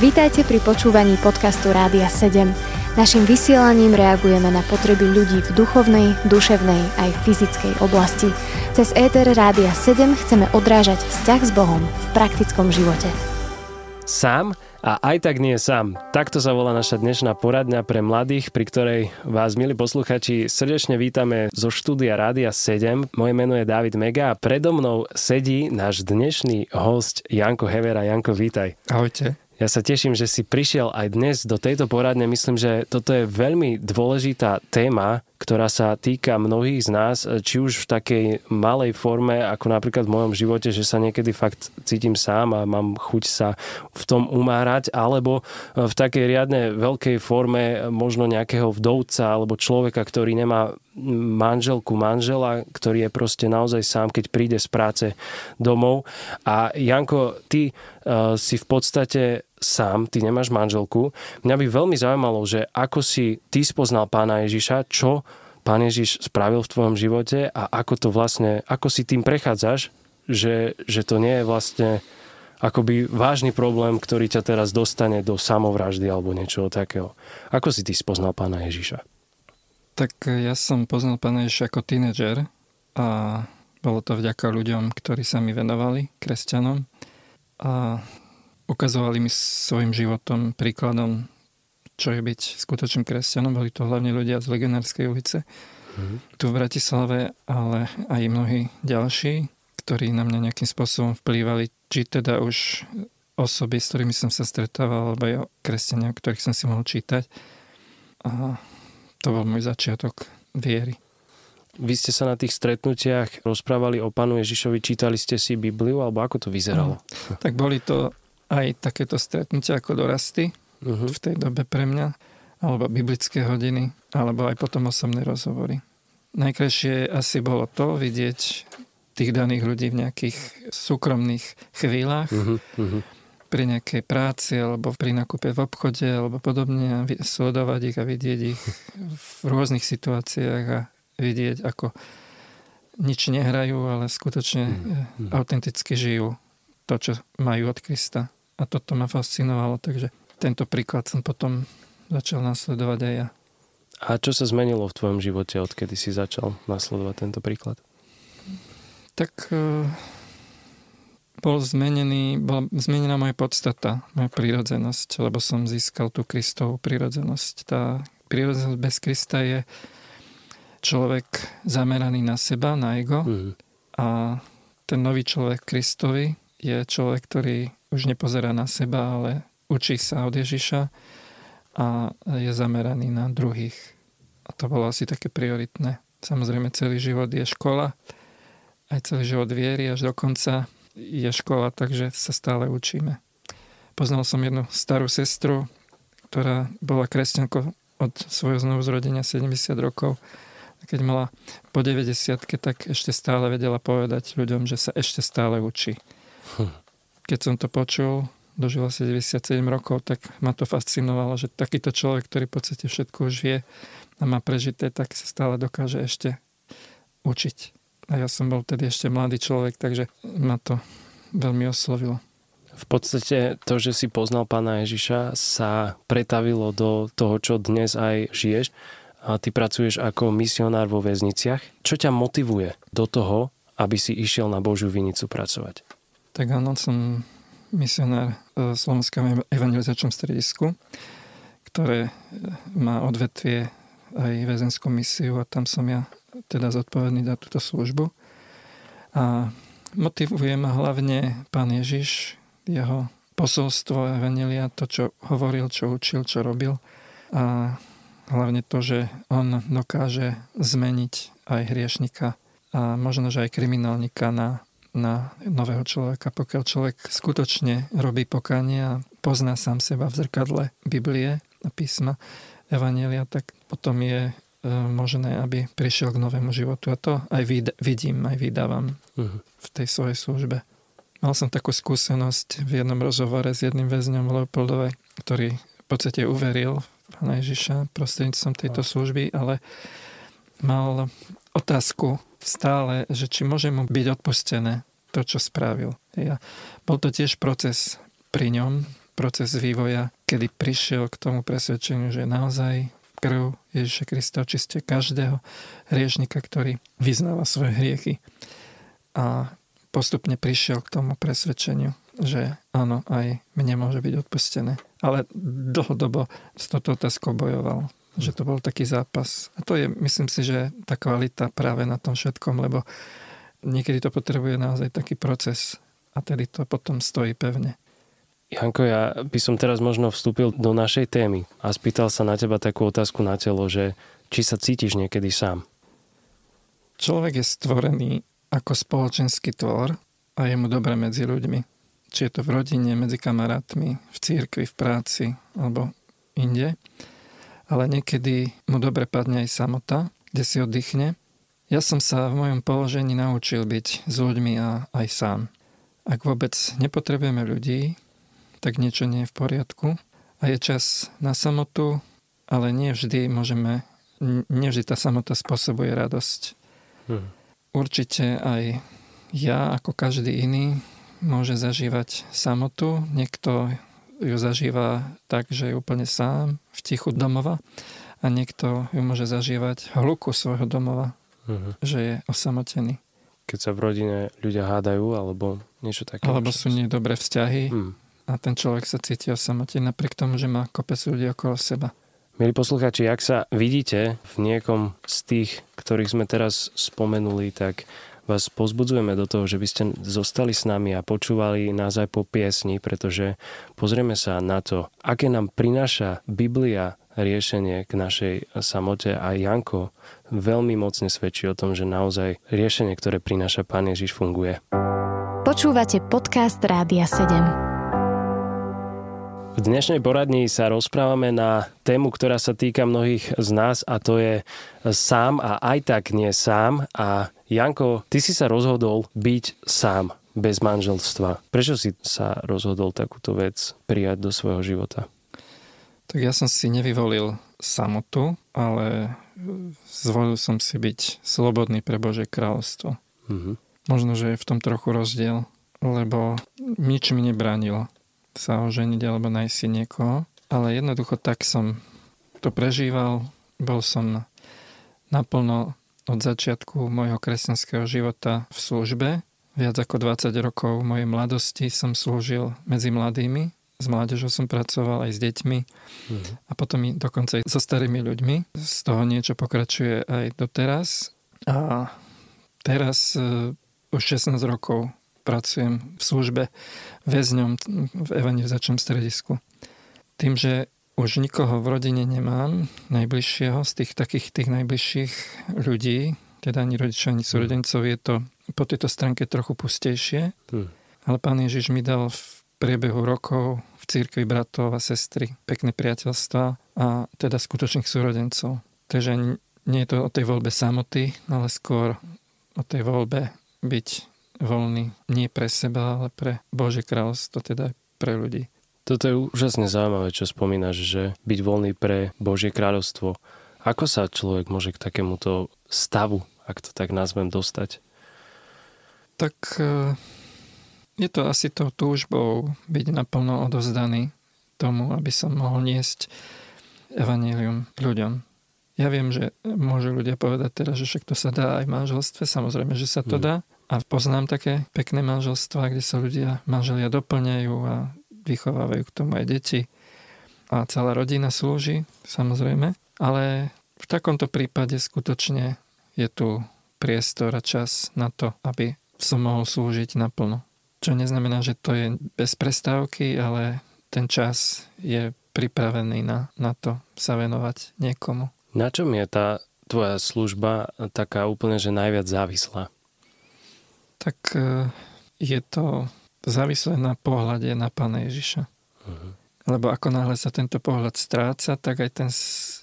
Vítajte pri počúvaní podcastu Rádia 7. Naším vysielaním reagujeme na potreby ľudí v duchovnej, duševnej aj fyzickej oblasti. Cez ETR Rádia 7 chceme odrážať vzťah s Bohom v praktickom živote. Sám a aj tak nie sám. Takto sa volá naša dnešná poradňa pre mladých, pri ktorej vás, milí posluchači, srdečne vítame zo štúdia Rádia 7. Moje meno je David Mega a predo mnou sedí náš dnešný host Janko Hevera. Janko, vítaj. Ahojte. Ja sa teším, že si prišiel aj dnes do tejto poradne. Myslím, že toto je veľmi dôležitá téma, ktorá sa týka mnohých z nás, či už v takej malej forme, ako napríklad v mojom živote, že sa niekedy fakt cítim sám a mám chuť sa v tom umárať, alebo v takej riadne veľkej forme možno nejakého vdovca alebo človeka, ktorý nemá manželku, manžela, ktorý je proste naozaj sám, keď príde z práce domov. A Janko, ty uh, si v podstate sám, ty nemáš manželku. Mňa by veľmi zaujímalo, že ako si ty spoznal pána Ježiša, čo pán Ježiš spravil v tvojom živote a ako to vlastne, ako si tým prechádzaš, že, že to nie je vlastne akoby vážny problém, ktorý ťa teraz dostane do samovraždy alebo niečoho takého. Ako si ty spoznal pána Ježiša? Tak ja som poznal pána Ježiša ako tínedžer a bolo to vďaka ľuďom, ktorí sa mi venovali, kresťanom. A ukazovali mi svojim životom príkladom, čo je byť skutočným kresťanom. Boli to hlavne ľudia z Legionárskej ulice mm. tu v Bratislave, ale aj mnohí ďalší, ktorí na mňa nejakým spôsobom vplývali, či teda už osoby, s ktorými som sa stretával, alebo aj kresťania, ktorých som si mohol čítať. A to bol môj začiatok viery. Vy ste sa na tých stretnutiach rozprávali o pánu Ježišovi, čítali ste si Bibliu, alebo ako to vyzeralo? No, tak boli to aj takéto stretnutia ako dorasty uh-huh. v tej dobe pre mňa, alebo biblické hodiny, alebo aj potom osobné rozhovory. Najkrajšie asi bolo to vidieť tých daných ľudí v nejakých súkromných chvíľach, uh-huh. Uh-huh. pri nejakej práci, alebo pri nákupe v obchode, alebo podobne, a sledovať ich a vidieť ich v rôznych situáciách a vidieť, ako nič nehrajú, ale skutočne uh-huh. autenticky žijú to, čo majú od Krista. A toto ma fascinovalo, takže tento príklad som potom začal nasledovať aj ja. A čo sa zmenilo v tvojom živote, odkedy si začal nasledovať tento príklad? Tak e, bol zmenený, bola zmenená moja podstata, moja prírodzenosť, lebo som získal tú Kristovú prírodzenosť. Tá prírodzenosť bez Krista je človek zameraný na seba, na ego mm. a ten nový človek Kristovi je človek, ktorý už nepozerá na seba, ale učí sa od Ježiša a je zameraný na druhých. A to bolo asi také prioritné. Samozrejme, celý život je škola, aj celý život viery až do konca je škola, takže sa stále učíme. Poznal som jednu starú sestru, ktorá bola kresťankou od svojho znovuzrodenia 70 rokov. Keď mala po 90 tak ešte stále vedela povedať ľuďom, že sa ešte stále učí. Hm keď som to počul, dožil asi 97 rokov, tak ma to fascinovalo, že takýto človek, ktorý v podstate všetko už vie a má prežité, tak sa stále dokáže ešte učiť. A ja som bol tedy ešte mladý človek, takže ma to veľmi oslovilo. V podstate to, že si poznal pána Ježiša, sa pretavilo do toho, čo dnes aj žiješ. A ty pracuješ ako misionár vo väzniciach. Čo ťa motivuje do toho, aby si išiel na Božiu vinicu pracovať? Tak áno, som misionár v Slovenskom evangelizačnom stredisku, ktoré e, má odvetvie aj väzenskú misiu a tam som ja teda zodpovedný za túto službu. A motivuje ma hlavne pán Ježiš, jeho posolstvo Evangelia, to, čo hovoril, čo učil, čo robil. A hlavne to, že on dokáže zmeniť aj hriešnika a možno, že aj kriminálnika na na nového človeka. Pokiaľ človek skutočne robí pokanie a pozná sám seba v zrkadle Biblie a písma Evanielia, tak potom je e, možné, aby prišiel k novému životu. A to aj vidím, aj vydávam uh-huh. v tej svojej službe. Mal som takú skúsenosť v jednom rozhovore s jedným väzňom v Leopoldove, ktorý v podstate uveril Pána Ježiša prostredníctvom tejto služby, ale mal otázku stále, že či môže mu byť odpustené to, čo spravil. Ja, bol to tiež proces pri ňom proces vývoja, kedy prišiel k tomu presvedčeniu, že naozaj krv Ježiša Krista očistie každého hriešnika, ktorý vyznáva svoje hriechy. A postupne prišiel k tomu presvedčeniu, že áno, aj mne môže byť odpustené. Ale dlhodobo s touto otázkou bojoval že to bol taký zápas. A to je, myslím si, že tá kvalita práve na tom všetkom, lebo niekedy to potrebuje naozaj taký proces a tedy to potom stojí pevne. Janko, ja by som teraz možno vstúpil do našej témy a spýtal sa na teba takú otázku na telo, že či sa cítiš niekedy sám? Človek je stvorený ako spoločenský tvor a je mu dobre medzi ľuďmi. Či je to v rodine, medzi kamarátmi, v církvi, v práci alebo inde ale niekedy mu dobre padne aj samota, kde si oddychne. Ja som sa v mojom položení naučil byť s ľuďmi a aj sám. Ak vôbec nepotrebujeme ľudí, tak niečo nie je v poriadku a je čas na samotu, ale nie vždy môžeme, nevždy tá samota spôsobuje radosť. Hmm. Určite aj ja, ako každý iný, môže zažívať samotu. Niekto ju zažíva tak, že je úplne sám, v tichu domova a niekto ju môže zažívať hluku svojho domova, uh-huh. že je osamotený. Keď sa v rodine ľudia hádajú alebo niečo také. Alebo sú nie dobré vzťahy uh-huh. a ten človek sa cíti osamotený napriek tomu, že má kopec ľudí okolo seba. Milí poslucháči, ak sa vidíte v niekom z tých, ktorých sme teraz spomenuli, tak vás pozbudzujeme do toho, že by ste zostali s nami a počúvali nás aj po piesni, pretože pozrieme sa na to, aké nám prináša Biblia riešenie k našej samote a Janko veľmi mocne svedčí o tom, že naozaj riešenie, ktoré prináša Pán Ježiš, funguje. Počúvate podcast Rádia 7. V dnešnej poradni sa rozprávame na tému, ktorá sa týka mnohých z nás a to je sám a aj tak nie sám. A Janko, ty si sa rozhodol byť sám bez manželstva. Prečo si sa rozhodol takúto vec prijať do svojho života? Tak ja som si nevyvolil samotu, ale zvolil som si byť slobodný pre Bože kráľovstvo. Mm-hmm. Možno, že je v tom trochu rozdiel, lebo nič mi nebránilo sa oženiť alebo nájsť si niekoho. Ale jednoducho tak som to prežíval. Bol som naplno od začiatku môjho kresťanského života v službe. Viac ako 20 rokov mojej mladosti som slúžil medzi mladými. S mládežou som pracoval aj s deťmi mm. a potom dokonca aj so starými ľuďmi. Z toho niečo pokračuje aj doteraz. A teraz uh, už 16 rokov pracujem v službe väzňom v evangelizačnom stredisku. Tým, že už nikoho v rodine nemám, najbližšieho, z tých takých tých najbližších ľudí, teda ani rodičov, ani súrodencov, je to po tejto stránke trochu pustejšie. Hmm. Ale pán Ježiš mi dal v priebehu rokov v církvi bratov a sestry pekné priateľstva a teda skutočných súrodencov. Takže nie je to o tej voľbe samoty, ale skôr o tej voľbe byť voľný nie pre seba, ale pre Bože kráľovstvo, teda pre ľudí. Toto je úžasne zaujímavé, čo spomínaš, že byť voľný pre Božie kráľovstvo. Ako sa človek môže k takémuto stavu, ak to tak nazvem, dostať? Tak e, je to asi tou túžbou byť naplno odozdaný tomu, aby som mohol niesť evanílium ľuďom. Ja viem, že môžu ľudia povedať teraz, že však to sa dá aj v manželstve, samozrejme, že sa to hmm. dá, a poznám také pekné manželstva, kde sa ľudia, manželia doplňajú a vychovávajú k tomu aj deti. A celá rodina slúži, samozrejme. Ale v takomto prípade skutočne je tu priestor a čas na to, aby som mohol slúžiť naplno. Čo neznamená, že to je bez prestávky, ale ten čas je pripravený na, na to sa venovať niekomu. Na čom je tá tvoja služba taká úplne, že najviac závislá? Tak e, je to závislé na pohľade na Pána Ježiša. Uh-huh. Lebo ako náhle sa tento pohľad stráca, tak aj ten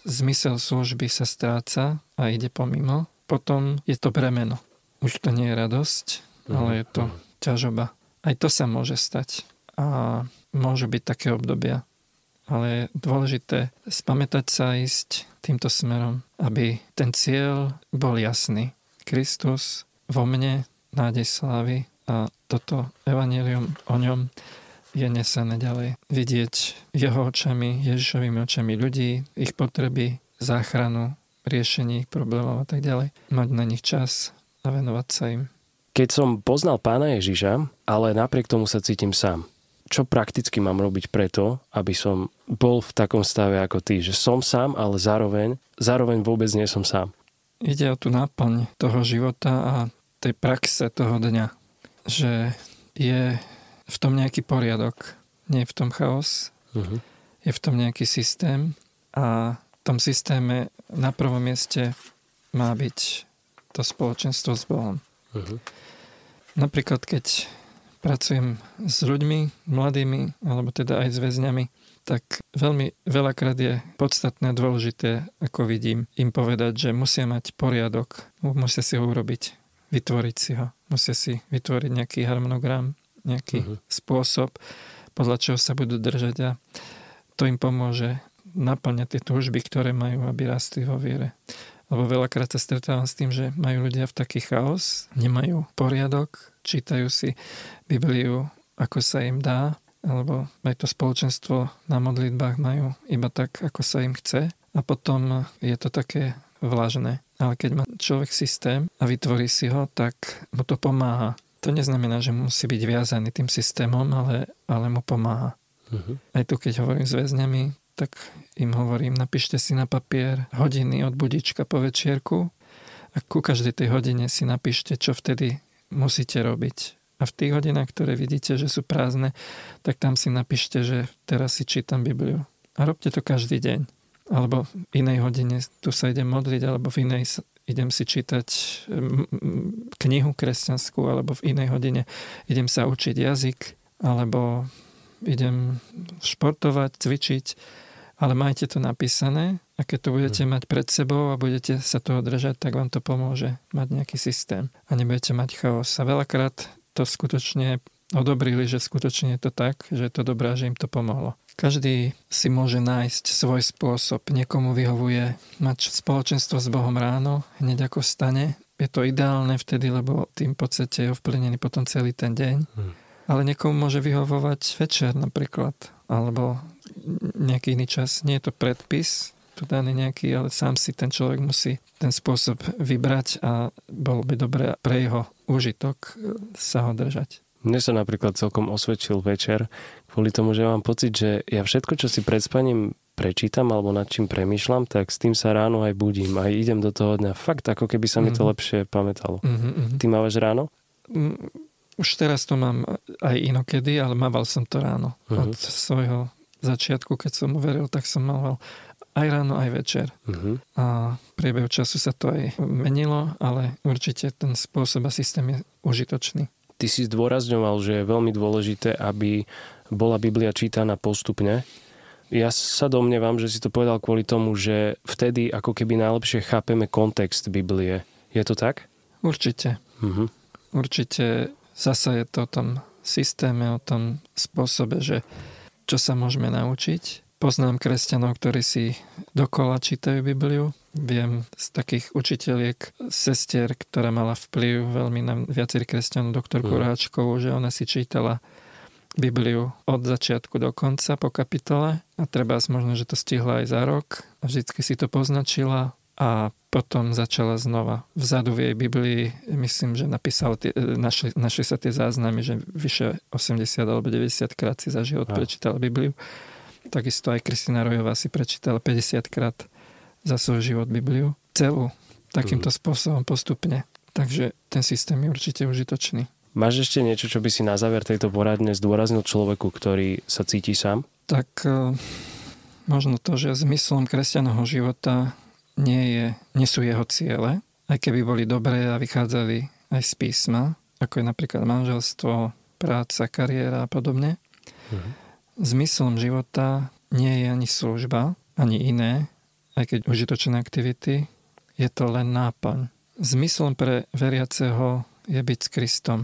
zmysel služby sa stráca a ide pomimo. Potom je to bremeno. Už to nie je radosť, uh-huh. ale je to ťažoba. Aj to sa môže stať. A môže byť také obdobia. Ale je dôležité spamätať sa ísť týmto smerom, aby ten cieľ bol jasný. Kristus vo mne nádej slávy a toto evanelium o ňom je nesené ďalej. Vidieť jeho očami, Ježišovými očami ľudí, ich potreby, záchranu, riešení ich problémov a tak ďalej. Mať na nich čas a venovať sa im. Keď som poznal pána Ježiša, ale napriek tomu sa cítim sám. Čo prakticky mám robiť preto, aby som bol v takom stave ako ty, že som sám, ale zároveň, zároveň vôbec nie som sám. Ide o tú náplň toho života a tej praxe toho dňa, že je v tom nejaký poriadok, nie je v tom chaos, uh-huh. je v tom nejaký systém a v tom systéme na prvom mieste má byť to spoločenstvo s Bohom. Uh-huh. Napríklad, keď pracujem s ľuďmi, mladými, alebo teda aj s väzňami, tak veľmi veľakrát je podstatné a dôležité, ako vidím, im povedať, že musia mať poriadok, musia si ho urobiť, vytvoriť si ho, musia si vytvoriť nejaký harmonogram, nejaký uh-huh. spôsob, podľa čoho sa budú držať a to im pomôže naplňať tie túžby, ktoré majú, aby rastli vo viere. Lebo veľakrát sa stretávam s tým, že majú ľudia v taký chaos, nemajú poriadok, čítajú si Bibliu, ako sa im dá, alebo aj to spoločenstvo na modlitbách majú iba tak, ako sa im chce a potom je to také vlažné. Ale keď má človek systém a vytvorí si ho, tak mu to pomáha. To neznamená, že musí byť viazaný tým systémom, ale, ale mu pomáha. Uh-huh. Aj tu, keď hovorím s väzňami, tak im hovorím, napíšte si na papier hodiny od budička po večierku a ku každej tej hodine si napíšte, čo vtedy musíte robiť. A v tých hodinách, ktoré vidíte, že sú prázdne, tak tam si napíšte, že teraz si čítam Bibliu. A robte to každý deň. Alebo v inej hodine tu sa idem modliť, alebo v inej idem si čítať knihu kresťanskú, alebo v inej hodine idem sa učiť jazyk, alebo idem športovať, cvičiť ale majte to napísané a keď to budete hm. mať pred sebou a budete sa toho držať, tak vám to pomôže mať nejaký systém a nebudete mať chaos. A veľakrát to skutočne odobrili, že skutočne je to tak, že je to dobré, že im to pomohlo. Každý si môže nájsť svoj spôsob. Niekomu vyhovuje mať spoločenstvo s Bohom ráno, hneď ako stane. Je to ideálne vtedy, lebo tým podstate je ovplyvnený potom celý ten deň. Hmm. Ale niekomu môže vyhovovať večer napríklad, alebo nejaký iný čas. Nie je to predpis, tu daný nejaký, ale sám si ten človek musí ten spôsob vybrať a bolo by dobré pre jeho úžitok e, sa ho držať. Mne sa napríklad celkom osvedčil večer kvôli tomu, že mám pocit, že ja všetko, čo si pred spaním prečítam alebo nad čím premyšľam, tak s tým sa ráno aj budím a idem do toho dňa. Fakt ako keby sa mi to mm-hmm. lepšie pamätalo. Mm-hmm. Ty mávaš ráno? Mm, už teraz to mám aj inokedy, ale mával som to ráno. Mm-hmm. Od svojho začiatku, keď som uveril, tak som mal aj ráno, aj večer. Uh-huh. A priebehu času sa to aj menilo, ale určite ten spôsob a systém je užitočný. Ty si zdôrazňoval, že je veľmi dôležité, aby bola Biblia čítaná postupne. Ja sa domnievam, že si to povedal kvôli tomu, že vtedy ako keby najlepšie chápeme kontext Biblie. Je to tak? Určite. Uh-huh. Určite zasa je to o tom systéme, o tom spôsobe, že čo sa môžeme naučiť. Poznám kresťanov, ktorí si dokola čítajú Bibliu. Viem z takých učiteľiek, sestier, ktorá mala vplyv veľmi na viacerých kresťanov, doktorku mm. Ráčkovú, že ona si čítala Bibliu od začiatku do konca po kapitole a treba možno, že to stihla aj za rok a vždycky si to poznačila a potom začala znova. Vzadu v jej Biblii, myslím, že napísal, tie, našli, našli sa tie záznamy, že vyše 80 alebo 90 krát si za život prečítala Bibliu. Takisto aj Kristina Rojová si prečítala 50 krát za svoj život Bibliu. Celú takýmto mm. spôsobom postupne. Takže ten systém je určite užitočný. Máš ešte niečo, čo by si na záver tejto poradne zdôraznil človeku, ktorý sa cíti sám? Tak eh, možno to, že zmyslom kresťaného života nie, je, nie sú jeho ciele, aj keby boli dobré a vychádzali aj z písma, ako je napríklad manželstvo, práca, kariéra a podobne. Mhm. Zmyslom života nie je ani služba, ani iné, aj keď užitočné aktivity, je to len náplň. Zmyslom pre veriaceho je byť s Kristom.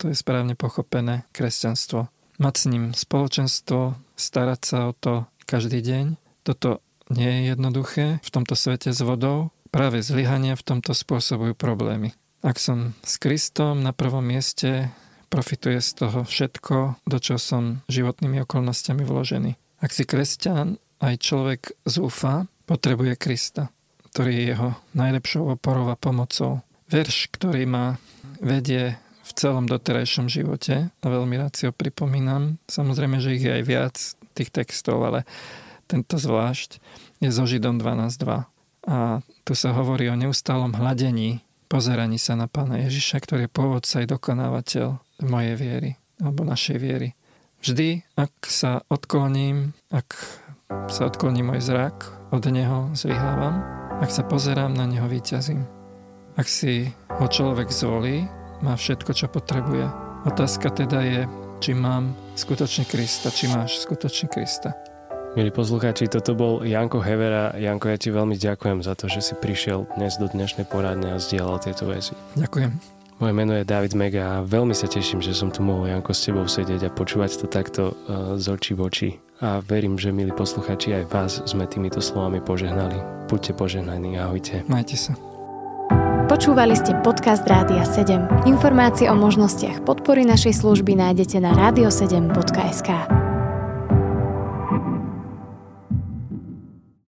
To je správne pochopené kresťanstvo. Mať s ním spoločenstvo, starať sa o to každý deň. Toto nie je jednoduché v tomto svete s vodou. Práve zlyhania v tomto spôsobujú problémy. Ak som s Kristom na prvom mieste, profituje z toho všetko, do čo som životnými okolnostiami vložený. Ak si kresťan, aj človek zúfa, potrebuje Krista, ktorý je jeho najlepšou oporou a pomocou. Verš, ktorý ma vedie v celom doterajšom živote a veľmi rád si ho pripomínam. Samozrejme, že ich je aj viac tých textov, ale tento zvlášť je zo Židom 12.2. A tu sa hovorí o neustálom hladení, pozeraní sa na Pána Ježiša, ktorý je pôvodca aj dokonávateľ mojej viery, alebo našej viery. Vždy, ak sa odkloním, ak sa odkloní môj zrak, od neho zvyhávam, ak sa pozerám, na neho výťazím. Ak si ho človek zvolí, má všetko, čo potrebuje. Otázka teda je, či mám skutočne Krista, či máš skutočne Krista. Milí poslucháči, toto bol Janko Hevera. Janko, ja ti veľmi ďakujem za to, že si prišiel dnes do dnešnej poradne a zdieľal tieto veci. Ďakujem. Moje meno je David Mega a veľmi sa teším, že som tu mohol Janko s tebou sedieť a počúvať to takto uh, z očí v oči. A verím, že milí posluchači aj vás sme týmito slovami požehnali. Buďte požehnaní, ahojte. Majte sa. Počúvali ste podcast Rádia 7. Informácie o možnostiach podpory našej služby nájdete na radio7.sk.